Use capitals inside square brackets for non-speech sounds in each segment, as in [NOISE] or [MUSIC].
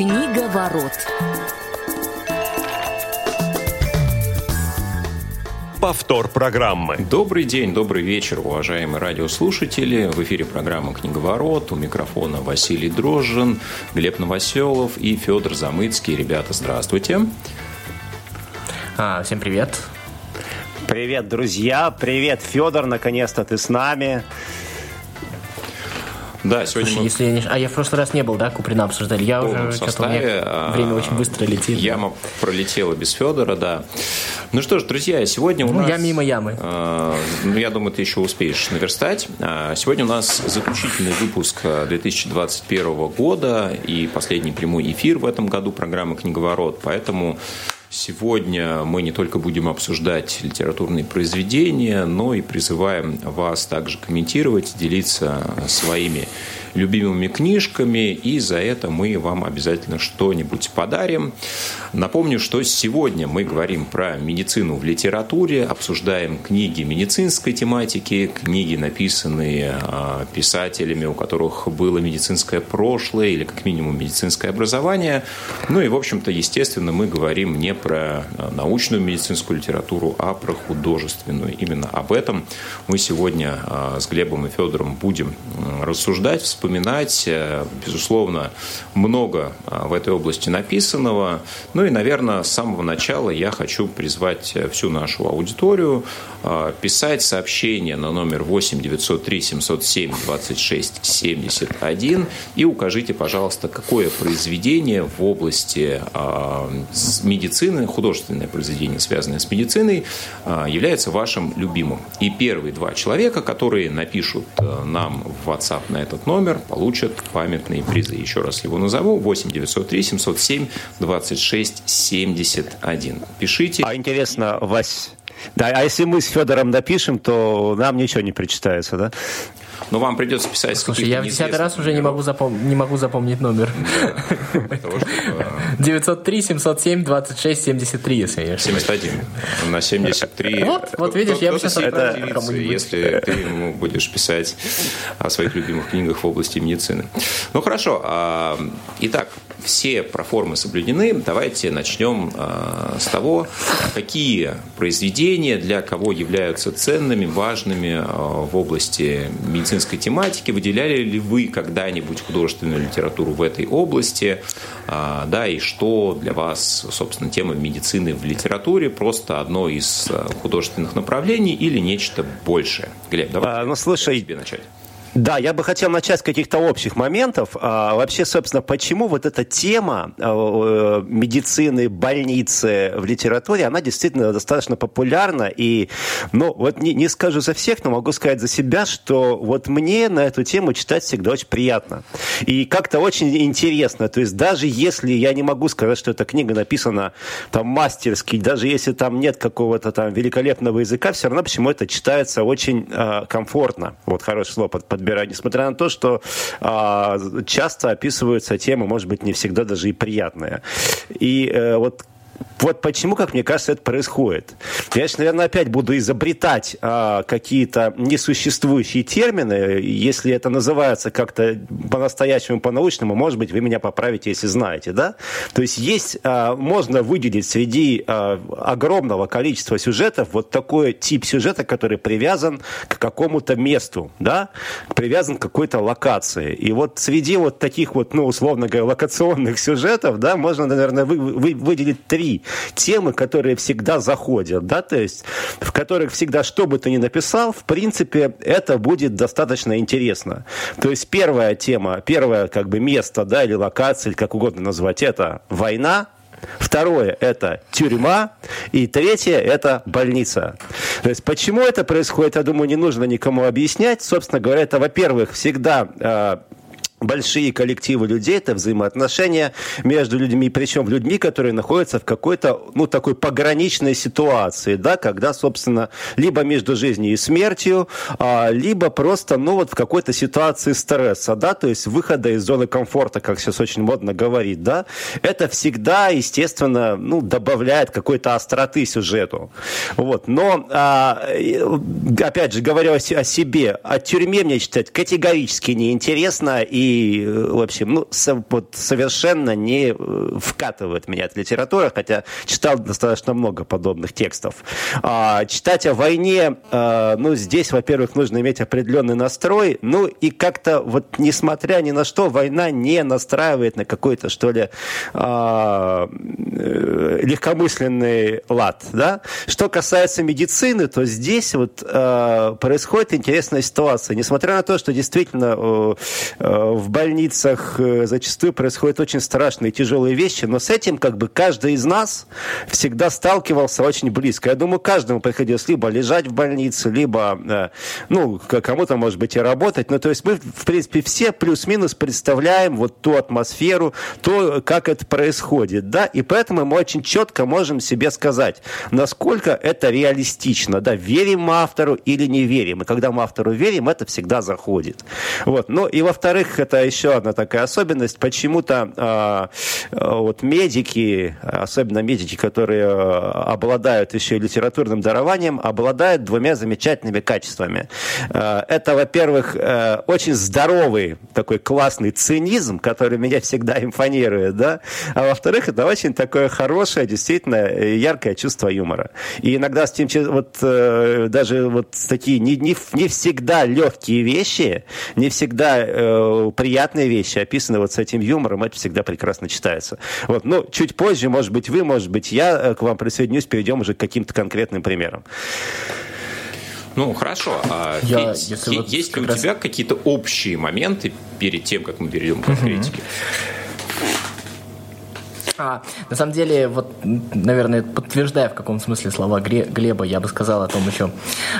Книга ворот. Повтор программы. Добрый день, добрый вечер, уважаемые радиослушатели. В эфире программа «Книговорот». У микрофона Василий Дрожжин, Глеб Новоселов и Федор Замыцкий. Ребята, здравствуйте. А, всем привет. Привет, друзья. Привет, Федор. Наконец-то ты с нами. Да, сегодня Слушай, мы если я не... А я в прошлый раз не был, да, Куприна обсуждали? Я уже составе. меня а, время очень быстро летит. Яма пролетела без Федора, да. Ну что ж, друзья, сегодня у Ну, нас... я мимо ямы. а, ну, я думаю, ты еще успеешь наверстать. А, Сегодня у нас заключительный выпуск а, 2021 года и последний прямой эфир в этом году программы «Книговорот». Поэтому Сегодня мы не только будем обсуждать литературные произведения, но и призываем вас также комментировать, делиться своими любимыми книжками, и за это мы вам обязательно что-нибудь подарим. Напомню, что сегодня мы говорим про медицину в литературе, обсуждаем книги медицинской тематики, книги, написанные а, писателями, у которых было медицинское прошлое или как минимум медицинское образование. Ну и, в общем-то, естественно, мы говорим не про а, научную медицинскую литературу, а про художественную. Именно об этом мы сегодня а, с Глебом и Федором будем рассуждать, вспоминать. Э, Безусловно, много в этой области написанного. Ну и, наверное, с самого начала я хочу призвать э, всю нашу аудиторию писать сообщение на номер 8 903 707 26 71 и укажите, пожалуйста, какое произведение в области с медицины, художественное произведение, связанное с медициной, а, является вашим любимым. И первые два человека, которые напишут э, нам в WhatsApp на этот номер, получат памятные призы. Еще раз его назову. 8 903 707 26 71. Пишите. А интересно, Вась, да, а если мы с Федором напишем, то нам ничего не причитается, да? Но вам придется писать Слушай, я в десятый раз уже не могу, запом... не могу запомнить номер. для того, чтобы 903 707 26 73, если я не ошибаюсь. 71 на 73. Вот, вот видишь, я бы сейчас если [LAUGHS] ты ему будешь писать о своих любимых книгах в области медицины. Ну хорошо. а, Итак, все проформы соблюдены. Давайте начнем а, с того, какие произведения для кого являются ценными, важными а, в области медицинской тематики. Выделяли ли вы когда-нибудь художественную литературу в этой области? А, Да, и что для вас, собственно, тема медицины в литературе? Просто одно из художественных направлений или нечто большее? Глеб, давай А, ну, слушай, тебе начать. Да, я бы хотел начать с каких-то общих моментов. А, вообще, собственно, почему вот эта тема а, э, медицины, больницы в литературе, она действительно достаточно популярна. И, ну, вот не, не скажу за всех, но могу сказать за себя, что вот мне на эту тему читать всегда очень приятно. И как-то очень интересно. То есть даже если я не могу сказать, что эта книга написана там мастерски, даже если там нет какого-то там великолепного языка, все равно почему это читается очень а, комфортно. Вот хорошее слово под, подбираю. Несмотря на то, что а, часто описываются темы, может быть, не всегда даже и приятные. И э, вот вот почему, как мне кажется, это происходит. Я сейчас, наверное, опять буду изобретать а, какие-то несуществующие термины. Если это называется как-то по-настоящему, по-научному, может быть, вы меня поправите, если знаете, да? То есть есть, а, можно выделить среди а, огромного количества сюжетов вот такой тип сюжета, который привязан к какому-то месту, да? Привязан к какой-то локации. И вот среди вот таких вот, ну, условно говоря, локационных сюжетов, да, можно, наверное, вы, вы- выделить три темы, которые всегда заходят, да, то есть в которых всегда, что бы ты ни написал, в принципе, это будет достаточно интересно. То есть первая тема, первое как бы место, да, или локация, или как угодно назвать, это война, Второе – это тюрьма. И третье – это больница. То есть почему это происходит, я думаю, не нужно никому объяснять. Собственно говоря, это, во-первых, всегда э, большие коллективы людей, это взаимоотношения между людьми, причем людьми, которые находятся в какой-то, ну, такой пограничной ситуации, да, когда, собственно, либо между жизнью и смертью, а, либо просто, ну, вот в какой-то ситуации стресса, да, то есть выхода из зоны комфорта, как сейчас очень модно говорить, да, это всегда, естественно, ну, добавляет какой-то остроты сюжету. Вот, но, а, опять же, говоря о о себе, о тюрьме мне читать категорически неинтересно, и и, в общем, ну, со, вот совершенно не вкатывает меня эта литература, хотя читал достаточно много подобных текстов. А, читать о войне, а, ну, здесь, во-первых, нужно иметь определенный настрой, ну, и как-то вот, несмотря ни на что, война не настраивает на какой-то, что ли, а, э, легкомысленный лад, да. Что касается медицины, то здесь вот а, происходит интересная ситуация. Несмотря на то, что действительно в больницах зачастую происходят очень страшные, тяжелые вещи, но с этим как бы каждый из нас всегда сталкивался очень близко. Я думаю, каждому приходилось либо лежать в больнице, либо, ну, кому-то, может быть, и работать. Ну, то есть мы, в принципе, все плюс-минус представляем вот ту атмосферу, то, как это происходит, да, и поэтому мы очень четко можем себе сказать, насколько это реалистично, да, верим мы автору или не верим. И когда мы автору верим, это всегда заходит. Вот. Ну, и во-вторых, это еще одна такая особенность, почему-то э, вот медики, особенно медики, которые обладают еще и литературным дарованием, обладают двумя замечательными качествами. Э, это, во-первых, э, очень здоровый такой классный цинизм, который меня всегда импонирует, да, а во-вторых, это очень такое хорошее, действительно яркое чувство юмора. И иногда с тем, вот э, даже вот такие не, не, не всегда легкие вещи, не всегда э, приятные вещи описаны вот с этим юмором, это всегда прекрасно читается. Вот, ну, чуть позже, может быть, вы, может быть, я к вам присоединюсь, перейдем уже к каким-то конкретным примерам. Ну, хорошо. А я, есть, если вот есть ли у раз... тебя какие-то общие моменты перед тем, как мы перейдем к конкретике? А, на самом деле, вот, наверное, подтверждая в каком смысле слова Глеба, я бы сказал о том еще,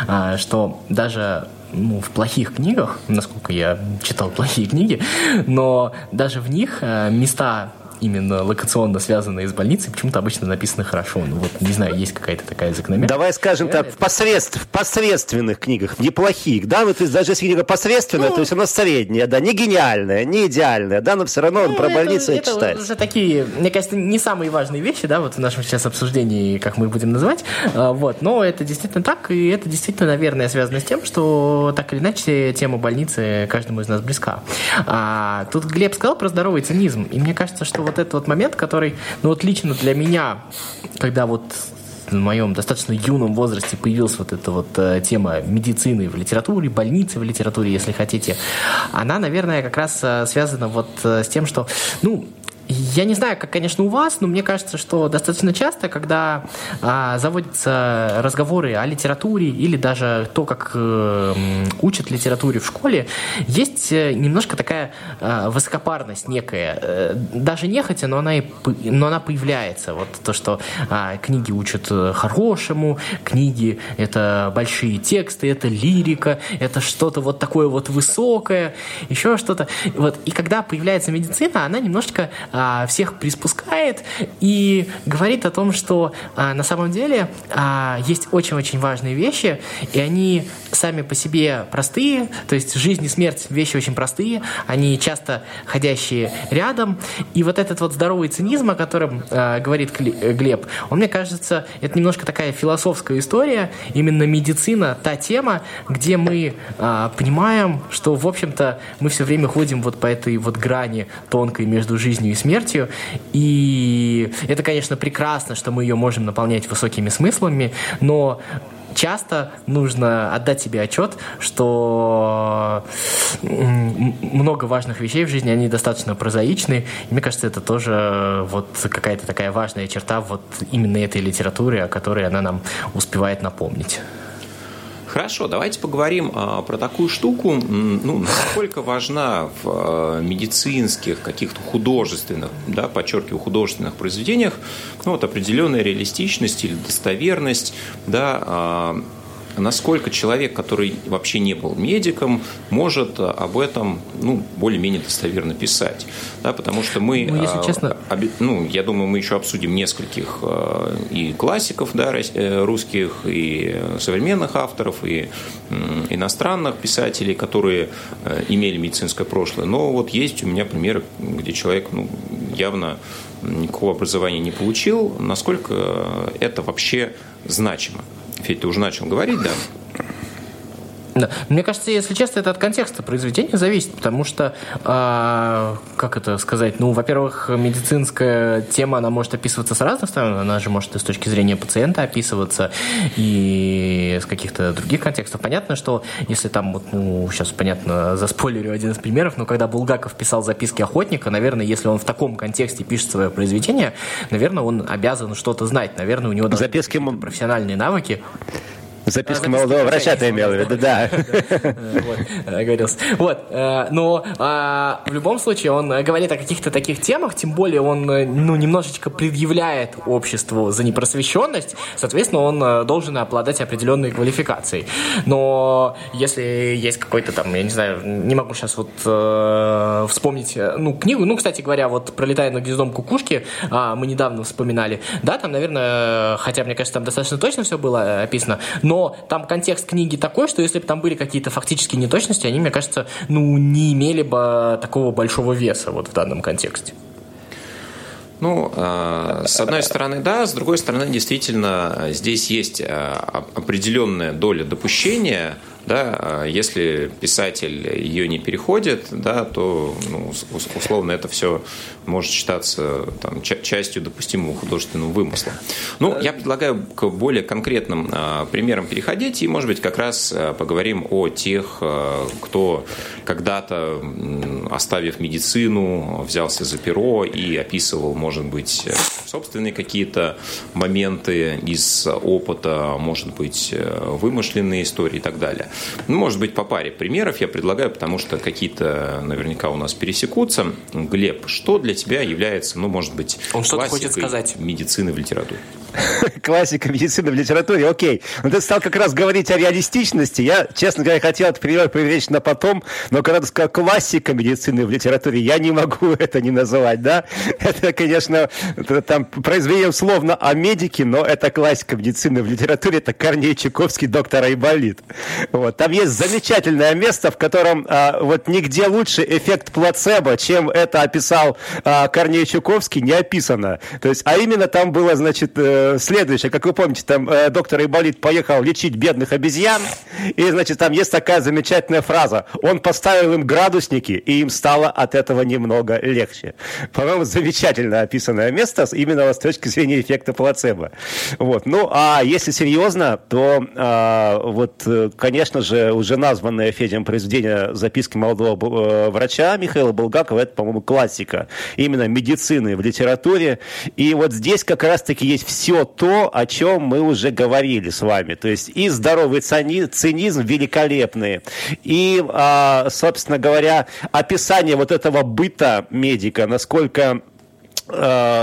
а, что даже ну, в плохих книгах, насколько я читал плохие книги, но даже в них а, места именно локационно связанные с больницей, почему-то обычно написано хорошо. Ну вот, не знаю, есть какая-то такая закономерность. Давай скажем так, в, посредств, в посредственных книгах, неплохих, да, ну, то есть даже если книга посредственная, ну, то есть она средняя, да, не гениальная, не идеальная, да, но все равно ну, про это, больницу это, читает. Это уже такие, мне кажется, не самые важные вещи, да, вот в нашем сейчас обсуждении, как мы будем называть, а, вот, но это действительно так, и это действительно, наверное, связано с тем, что так или иначе тема больницы каждому из нас близка. А, тут Глеб сказал про здоровый цинизм, и мне кажется, что вот этот вот момент, который, ну вот лично для меня, когда вот в моем достаточно юном возрасте появилась вот эта вот э, тема медицины в литературе, больницы в литературе, если хотите, она, наверное, как раз э, связана вот э, с тем, что, ну, я не знаю, как, конечно, у вас, но мне кажется, что достаточно часто, когда а, заводятся разговоры о литературе или даже то, как э, учат литературе в школе, есть э, немножко такая э, высокопарность некая. Э, даже нехотя, но она, и, но она появляется. Вот то, что э, книги учат э, хорошему, книги — это большие тексты, это лирика, это что-то вот такое вот высокое, еще что-то. Вот. И когда появляется медицина, она немножечко а, всех приспускает и говорит о том, что а, на самом деле а, есть очень-очень важные вещи, и они сами по себе простые, то есть жизнь и смерть вещи очень простые, они часто ходящие рядом, и вот этот вот здоровый цинизм, о котором а, говорит Глеб, он, мне кажется, это немножко такая философская история, именно медицина, та тема, где мы а, понимаем, что, в общем-то, мы все время ходим вот по этой вот грани тонкой между жизнью и смертью, смертью. И это, конечно, прекрасно, что мы ее можем наполнять высокими смыслами, но часто нужно отдать себе отчет, что много важных вещей в жизни, они достаточно прозаичны. И мне кажется, это тоже вот какая-то такая важная черта вот именно этой литературы, о которой она нам успевает напомнить. Хорошо, давайте поговорим а, про такую штуку. Ну, насколько важна в а, медицинских, каких-то художественных, да, подчеркиваю, художественных произведениях, ну, вот определенная реалистичность или достоверность, да, а, насколько человек, который вообще не был медиком, может об этом ну, более-менее достоверно писать. Да, потому что мы, ну, если честно... ну, я думаю, мы еще обсудим нескольких э, и классиков да, э, русских, и современных авторов, и иностранных писателей, которые э, имели медицинское прошлое. Но вот есть у меня примеры, где человек ну, явно никакого образования не получил. Насколько это вообще значимо? Федь, ты уже начал говорить, да? Да. Мне кажется, если честно, это от контекста произведения зависит, потому что, э, как это сказать, ну, во-первых, медицинская тема, она может описываться с разных сторон, она же может и с точки зрения пациента описываться, и с каких-то других контекстов. Понятно, что если там, вот, ну, сейчас, понятно, за спойлерю один из примеров, но когда Булгаков писал записки охотника, наверное, если он в таком контексте пишет свое произведение, наверное, он обязан что-то знать, наверное, у него должны записки... профессиональные навыки. Записки а, молодого врача ты имел в виду, да. Вот, оговорился. Вот, э, но а, в любом случае он говорит о каких-то таких темах, тем более он, э, ну, немножечко предъявляет обществу за непросвещенность, соответственно, он э, должен обладать определенной квалификацией. Но если есть какой-то там, я не знаю, не могу сейчас вот вспомнить, ну, книгу, ну, кстати говоря, вот «Пролетая над гнездом кукушки» мы недавно вспоминали, да, там, наверное, хотя, мне кажется, там достаточно точно все было описано, но там контекст книги такой, что если бы там были какие-то фактические неточности, они, мне кажется, ну, не имели бы такого большого веса вот в данном контексте. Ну, а, с одной стороны, да, с другой стороны, действительно, здесь есть а, определенная доля допущения – да, а если писатель ее не переходит, да, то ну, условно это все может считаться там, частью допустимого художественного вымысла. Ну, я предлагаю к более конкретным а, примерам переходить, и, может быть, как раз а, поговорим о тех, а, кто когда-то, оставив медицину, взялся за перо и описывал, может быть, собственные какие-то моменты из опыта, может быть, вымышленные истории и так далее. Ну, может быть, по паре примеров я предлагаю, потому что какие-то наверняка у нас пересекутся. Глеб, что для тебя является, ну, может быть, Он что-то хочет сказать. медицины в литературе? [LAUGHS] Классика медицины в литературе, окей. Но ты стал как раз говорить о реалистичности. Я, честно говоря, хотел этот пример привлечь на потом, но когда ты сказал классика медицины в литературе, я не могу [LAUGHS] это не называть, да? [LAUGHS] Это, конечно, это, там произведение условно о медике, но это классика медицины в литературе, это Корней Чуковский, доктор Айболит. Вот. Там есть замечательное место, в котором а, вот нигде лучше эффект плацебо, чем это описал а, Корней Чуковский, не описано. То есть, а именно там было, значит, э, следующее. Как вы помните, там э, доктор Иболит поехал лечить бедных обезьян, и, значит, там есть такая замечательная фраза. Он поставил им градусники, и им стало от этого немного легче. По-моему, замечательно описанное место именно с точки зрения эффекта плацебо. Вот. Ну, а если серьезно, то а, вот, конечно же, уже названное Федем произведение «Записки молодого э, врача» Михаила Булгакова, это, по-моему, классика именно медицины в литературе. И вот здесь как раз-таки есть все то, о чем мы уже говорили с вами. То есть и здоровый цинизм великолепный, и, а, собственно говоря, описание вот этого быта медика, насколько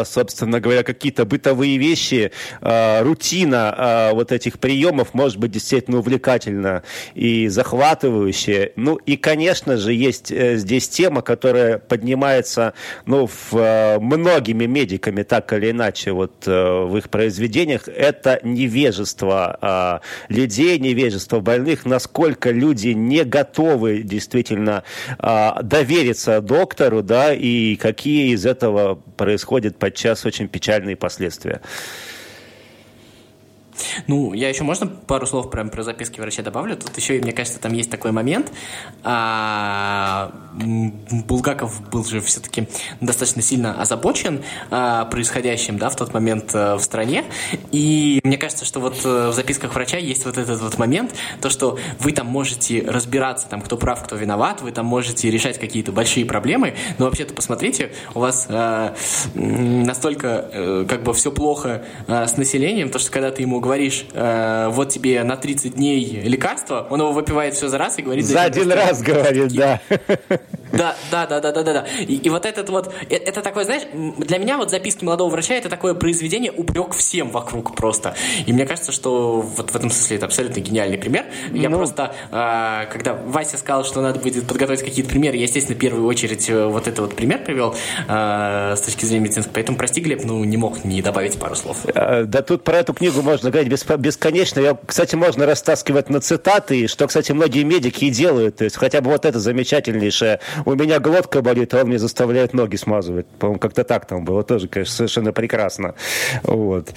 собственно говоря, какие-то бытовые вещи, а, рутина а, вот этих приемов может быть действительно увлекательна и захватывающая. Ну и, конечно же, есть э, здесь тема, которая поднимается ну, в, многими медиками так или иначе вот э, в их произведениях. Это невежество людей, невежество больных, насколько люди не готовы действительно довериться доктору, да, и какие из этого происходят происходят подчас очень печальные последствия. Ну, я еще можно пару слов прям про записки врача добавлю? Тут еще, мне кажется, там есть такой момент. А, Булгаков был же все-таки достаточно сильно озабочен а, происходящим, да, в тот момент а, в стране. И мне кажется, что вот а, в записках врача есть вот этот вот момент, то, что вы там можете разбираться, там, кто прав, кто виноват, вы там можете решать какие-то большие проблемы, но вообще-то посмотрите, у вас а, настолько а, как бы все плохо а, с населением, то, что когда ты ему говоришь, э, вот тебе на 30 дней лекарство, он его выпивает все за раз и говорит... За один раз говорит, да. Да, да, да, да, да, да, да. И, и вот этот вот, э, это такое, знаешь, для меня вот записки молодого врача это такое произведение упрек всем вокруг просто. И мне кажется, что вот в этом смысле это абсолютно гениальный пример. Я ну... просто, э, когда Вася сказал, что надо будет подготовить какие-то примеры, я, естественно, в первую очередь э, вот этот вот пример привел э, с точки зрения медицинской. Поэтому, прости, Глеб, ну не мог не добавить пару слов. Э, да тут про эту книгу можно говорить бесконечно. Я, кстати, можно растаскивать на цитаты, что, кстати, многие медики и делают. То есть хотя бы вот это замечательнейшее у меня глотка болит, а он мне заставляет ноги смазывать. По-моему, как-то так там было тоже, конечно, совершенно прекрасно. Вот.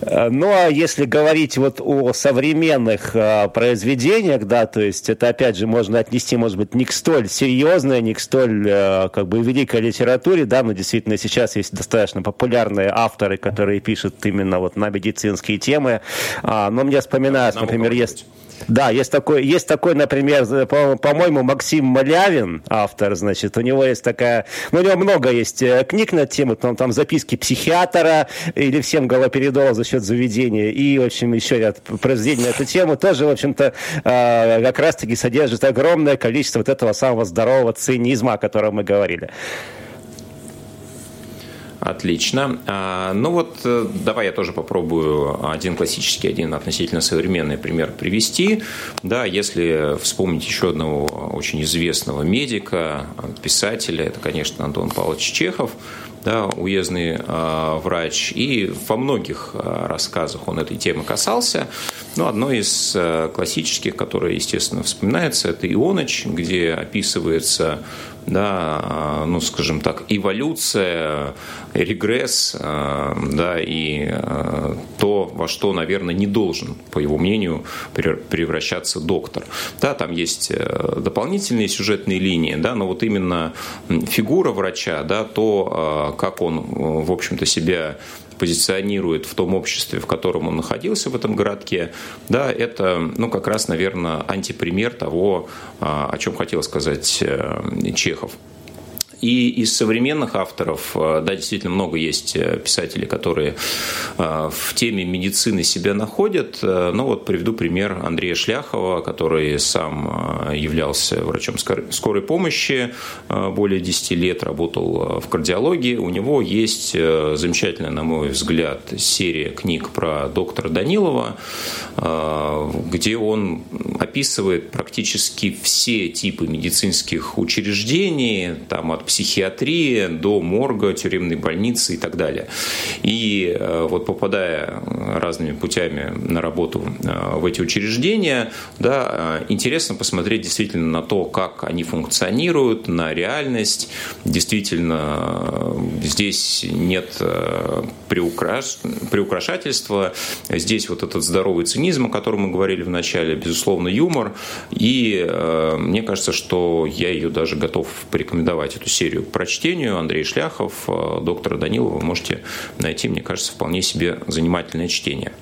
Ну, а если говорить вот о современных а, произведениях, да, то есть это, опять же, можно отнести, может быть, не к столь серьезной, не к столь, а, как бы, великой литературе, да, но действительно сейчас есть достаточно популярные авторы, которые пишут именно вот на медицинские темы. А, но мне вспоминается, например, есть... Да, есть такой, есть такой, например, по-моему, Максим Малявин, автор, значит, у него есть такая, ну, у него много есть э, книг на тему, там, там записки психиатра или всем галоперидола за счет заведения, и, в общем, еще ряд произведений на эту тему тоже, в общем-то, э, как раз-таки содержит огромное количество вот этого самого здорового цинизма, о котором мы говорили. Отлично. А, ну вот, э, давай я тоже попробую один классический, один относительно современный пример привести. Да, если вспомнить еще одного очень известного медика, писателя, это, конечно, Антон Павлович Чехов, да, уездный э, врач, и во многих э, рассказах он этой темы касался. Но одно из э, классических, которое, естественно, вспоминается, это «Ионыч», где описывается да, ну, скажем так, эволюция, регресс, да, и то, во что, наверное, не должен, по его мнению, превращаться доктор. Да, там есть э, дополнительные сюжетные линии, да, но вот именно фигура врача, да, то, как он, в общем-то, себя позиционирует в том обществе, в котором он находился в этом городке, да, это, ну, как раз, наверное, антипример того, а, о чем хотел сказать э, Чехов. И из современных авторов, э, да, действительно много есть э, писателей, которые э, в теме медицины себя находят. Ну вот приведу пример Андрея Шляхова, который сам являлся врачом скорой помощи более 10 лет, работал в кардиологии. У него есть замечательная, на мой взгляд, серия книг про доктора Данилова, где он описывает практически все типы медицинских учреждений, там от психиатрии до морга, тюремной больницы и так далее. И э, вот попадая разными путями на работу э, в эти учреждения, да, э, интересно посмотреть действительно на то, как они функционируют, на реальность. Действительно, здесь нет приукраш... приукрашательства, здесь вот этот здоровый цинизм, о котором мы говорили в начале, безусловно, юмор. И мне кажется, что я ее даже готов порекомендовать, эту серию серию к прочтению. Андрей Шляхов, э, доктора Данилова вы можете найти, мне кажется, вполне себе занимательное чтение.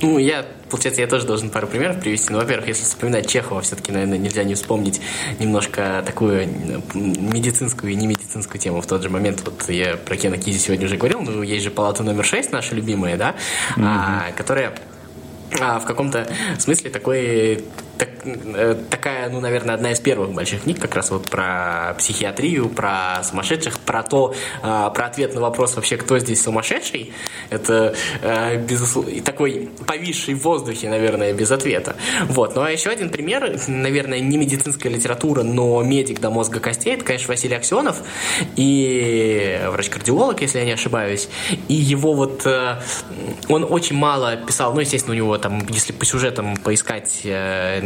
Ну, я, получается, я тоже должен пару примеров привести. Ну, во-первых, если вспоминать Чехова, все-таки, наверное, нельзя не вспомнить немножко такую медицинскую и не медицинскую тему. В тот же момент, вот я про Кена Кизи сегодня уже говорил, ну, есть же палата номер 6, наша любимая, да, mm-hmm. а, которая а, в каком-то смысле такой так, э, такая, ну, наверное, одна из первых больших книг как раз вот про психиатрию, про сумасшедших, про то, э, про ответ на вопрос вообще, кто здесь сумасшедший. Это, э, безусловно, такой повисший в воздухе, наверное, без ответа. Вот. Ну, а еще один пример, наверное, не медицинская литература, но медик до мозга костей, это, конечно, Василий Аксенов и врач-кардиолог, если я не ошибаюсь. И его вот, он очень мало писал, ну, естественно, у него там, если по сюжетам поискать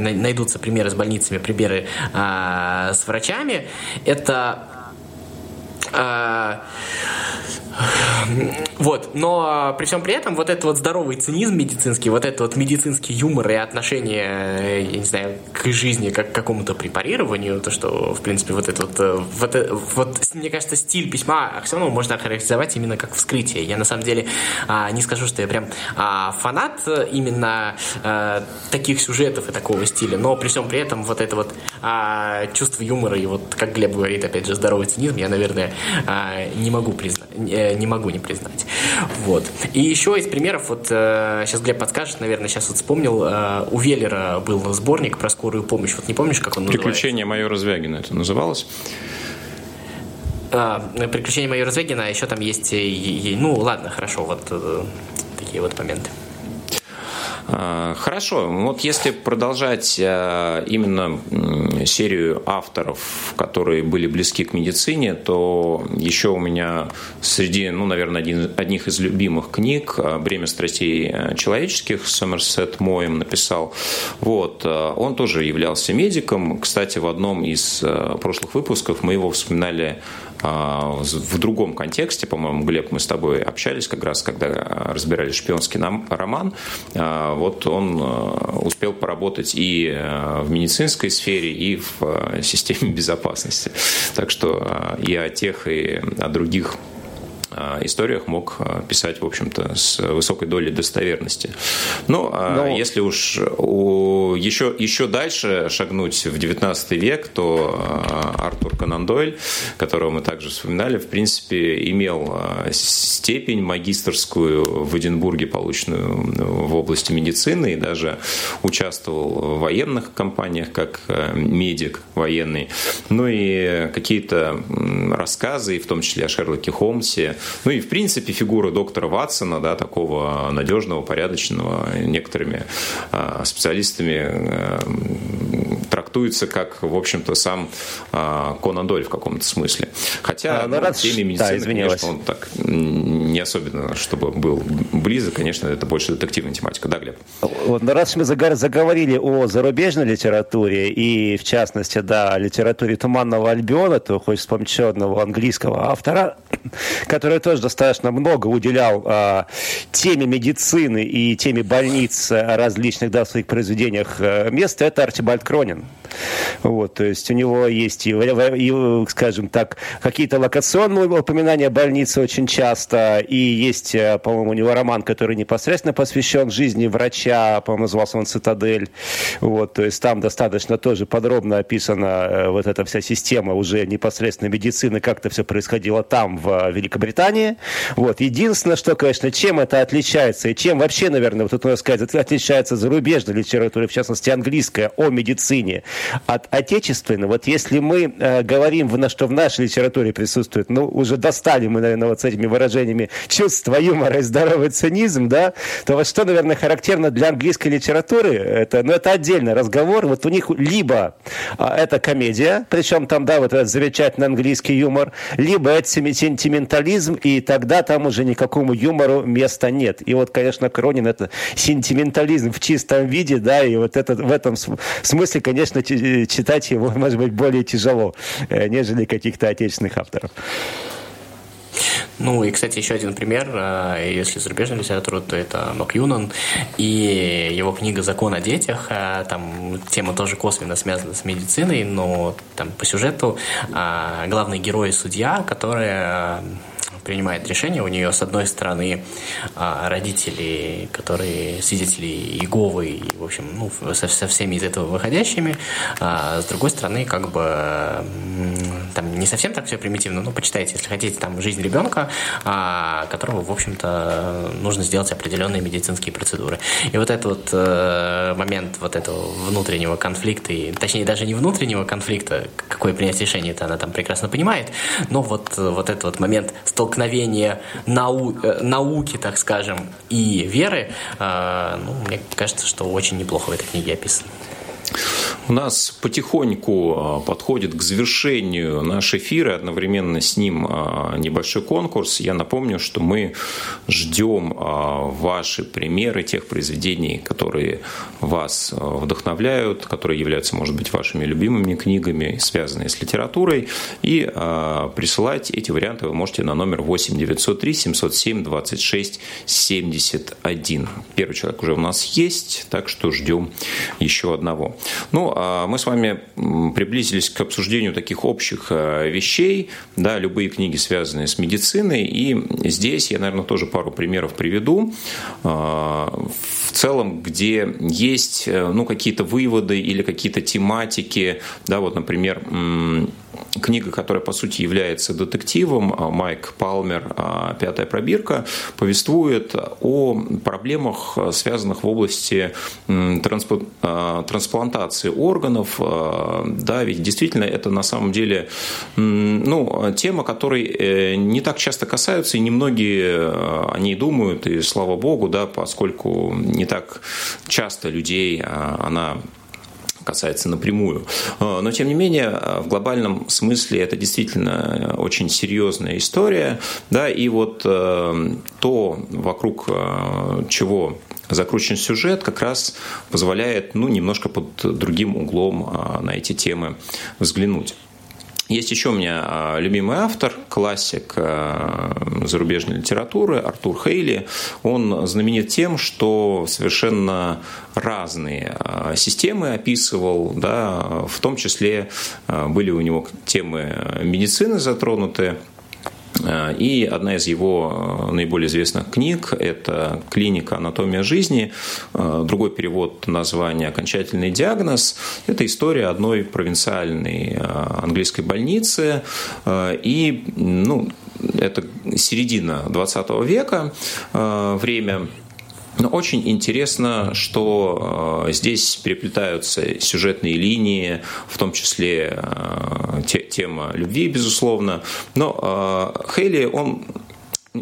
найдутся примеры с больницами, примеры а, с врачами. Это а, [LAUGHS] вот, но при всем при этом вот этот вот здоровый цинизм медицинский, вот этот вот медицинский юмор и отношение, я не знаю, к жизни как к какому-то препарированию, то, что, в принципе, вот это вот, э, вот, э, вот мне кажется, стиль письма Аксенова можно охарактеризовать именно как вскрытие. Я, на самом деле, а, не скажу, что я прям а, фанат именно а, таких сюжетов и такого стиля, но при всем при этом вот это вот чувство юмора и вот, как Глеб говорит, опять же, здоровый цинизм, я, наверное, не могу признать Э, не могу не признать. Вот. И еще из примеров, вот сейчас э, Глеб подскажет, наверное, сейчас вот вспомнил, э, у Веллера был сборник про скорую помощь. Вот не помнишь, как он называется? Приключения майора Звягина это называлось? Приключения майора Звягина, а еще там есть, ну ладно, хорошо, вот такие вот моменты. А, хорошо. Вот если продолжать а, именно серию авторов, которые были близки к медицине, то еще у меня среди, ну, наверное, один, одних из любимых книг «Бремя страстей человеческих» Сомерсет Моем написал. Вот. Он тоже являлся медиком. Кстати, в одном из прошлых выпусков мы его вспоминали в другом контексте, по-моему, Глеб, мы с тобой общались как раз, когда разбирали шпионский роман. А, вот он а, успел поработать и в медицинской сфере, и в системе [LAUGHS] безопасности. Так что и о тех, и о других историях мог писать, в общем-то, с высокой долей достоверности. Ну, Но... если уж еще, еще дальше шагнуть в 19 век, то Артур Конан Дойль, которого мы также вспоминали, в принципе, имел степень магистрскую в Эдинбурге, полученную в области медицины, и даже участвовал в военных компаниях как медик военный. Ну и какие-то рассказы, в том числе о Шерлоке Холмсе, ну и, в принципе, фигура доктора Ватсона, да, такого надежного, порядочного, некоторыми а, специалистами а, трактуется как, в общем-то, сам а, Конан Дойль в каком-то смысле. Хотя а, ну, в теме медицины, да, конечно, он так не особенно, чтобы был близок, конечно, это больше детективная тематика. Да, Глеб? Вот, но раз мы заговорили о зарубежной литературе и, в частности, да, литературе «Туманного Альбиона», то хочется вспомнить еще одного английского автора, [CLEARS THROAT] который тоже достаточно много уделял а, теме медицины и теме больниц различных да, в своих произведениях э, места, это Арчибальд Кронин. Вот, то есть у него есть, и, и, скажем так, какие-то локационные упоминания больницы очень часто, и есть, э, по-моему, у него роман, который непосредственно посвящен жизни врача, по-моему, назывался он «Цитадель». Вот, то есть там достаточно тоже подробно описана э, вот эта вся система уже непосредственно медицины, как это все происходило там, в Великобритании. Вот. Единственное, что, конечно, чем это отличается, и чем вообще, наверное, вот тут можно сказать, отличается зарубежной литературы, в частности, английская, о медицине от отечественной. Вот если мы э, говорим, что в нашей литературе присутствует, ну, уже достали мы, наверное, вот с этими выражениями чувство юмора и здоровый цинизм, да, то вот что, наверное, характерно для английской литературы, это, ну, это отдельный разговор. Вот у них либо а, это комедия, причем там, да, вот этот замечательный английский юмор, либо это сентиментализм, и тогда там уже никакому юмору места нет. И вот, конечно, Кронин это сентиментализм в чистом виде, да, и вот это, в этом смысле, конечно, читать его, может быть, более тяжело, э, нежели каких-то отечественных авторов. Ну и, кстати, еще один пример, э, если зарубежную литературу, то это Макюнан и его книга «Закон о детях». Э, там тема тоже косвенно связана с медициной, но там по сюжету главный герой – судья, который принимает решение. У нее, с одной стороны, а, родители, которые свидетели Иеговы, и, в общем, ну, со, со всеми из этого выходящими. А с другой стороны, как бы, там не совсем так все примитивно, ну, почитайте, если хотите, там, жизнь ребенка, а, которого, в общем-то, нужно сделать определенные медицинские процедуры. И вот этот вот э, момент вот этого внутреннего конфликта, и, точнее, даже не внутреннего конфликта, какое принять решение, это она там прекрасно понимает, но вот, вот этот вот момент столкновения столкновение нау э, науки, так скажем, и веры, э, ну, мне кажется, что очень неплохо в этой книге описано. У нас потихоньку а, подходит к завершению наш эфир, и одновременно с ним а, небольшой конкурс. Я напомню, что мы ждем а, ваши примеры тех произведений, которые вас вдохновляют, которые являются, может быть, вашими любимыми книгами, связанные с литературой. И присылать эти варианты вы можете на номер 8 903 707 26 71. Первый человек уже у нас есть, так что ждем еще одного. Ну, а мы с вами приблизились к обсуждению таких общих э, вещей, да, любые книги, связанные с медициной, и здесь я, наверное, тоже пару примеров приведу, а, в целом, где есть, э, ну, какие-то выводы или какие-то тематики, да, вот, например, книга, которая, по сути, является детективом, Майк Палмер «Пятая пробирка», повествует о проблемах, связанных в области трансплантации органов. Да, ведь действительно это на самом деле ну, тема, которой э, не так часто касаются, и немногие о ней думают, и слава богу, да, поскольку не так часто людей она касается напрямую. Э, но, тем не менее, в глобальном смысле это действительно очень серьезная история. Да, и вот э, то, вокруг э, чего закручен сюжет, как раз позволяет ну, немножко под другим углом на эти темы взглянуть. Есть еще у меня а, любимый автор, классик а, зарубежной литературы Артур Хейли. Он знаменит тем, что совершенно разные а, системы описывал, да, в том числе были у него темы медицины затронуты, и одна из его э, наиболее известных книг – это «Клиника. Анатомия жизни». Э, другой перевод названия «Окончательный диагноз» – это история одной провинциальной английской больницы. И ну, это середина 20 века, время но очень интересно, что э, здесь переплетаются сюжетные линии, в том числе э, тема любви, безусловно. Но э, Хейли, он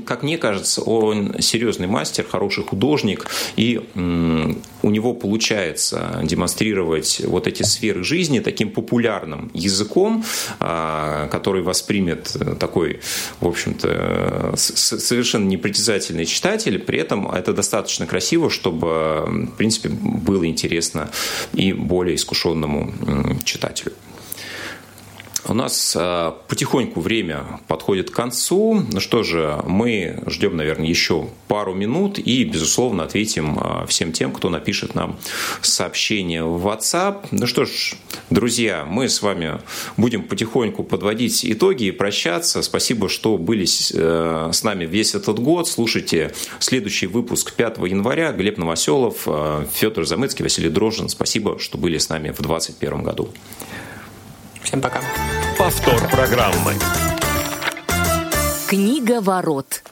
как мне кажется, он серьезный мастер, хороший художник, и у него получается демонстрировать вот эти сферы жизни таким популярным языком, а, который воспримет такой, в общем-то, совершенно непритязательный читатель, при этом это достаточно красиво, чтобы, в принципе, было интересно и более искушенному читателю. У нас а, потихоньку время подходит к концу. Ну что же, мы ждем, наверное, еще пару минут и, безусловно, ответим а, всем тем, кто напишет нам сообщение в WhatsApp. Ну что ж, друзья, мы с вами будем потихоньку подводить итоги и прощаться. Спасибо, что были э, с нами весь этот год. Слушайте следующий выпуск 5 января. Глеб Новоселов, э, Федор Замыцкий, Василий Дрожжин. Спасибо, что были с нами в 2021 году. Всем пока. Повтор программы. Книга ворот.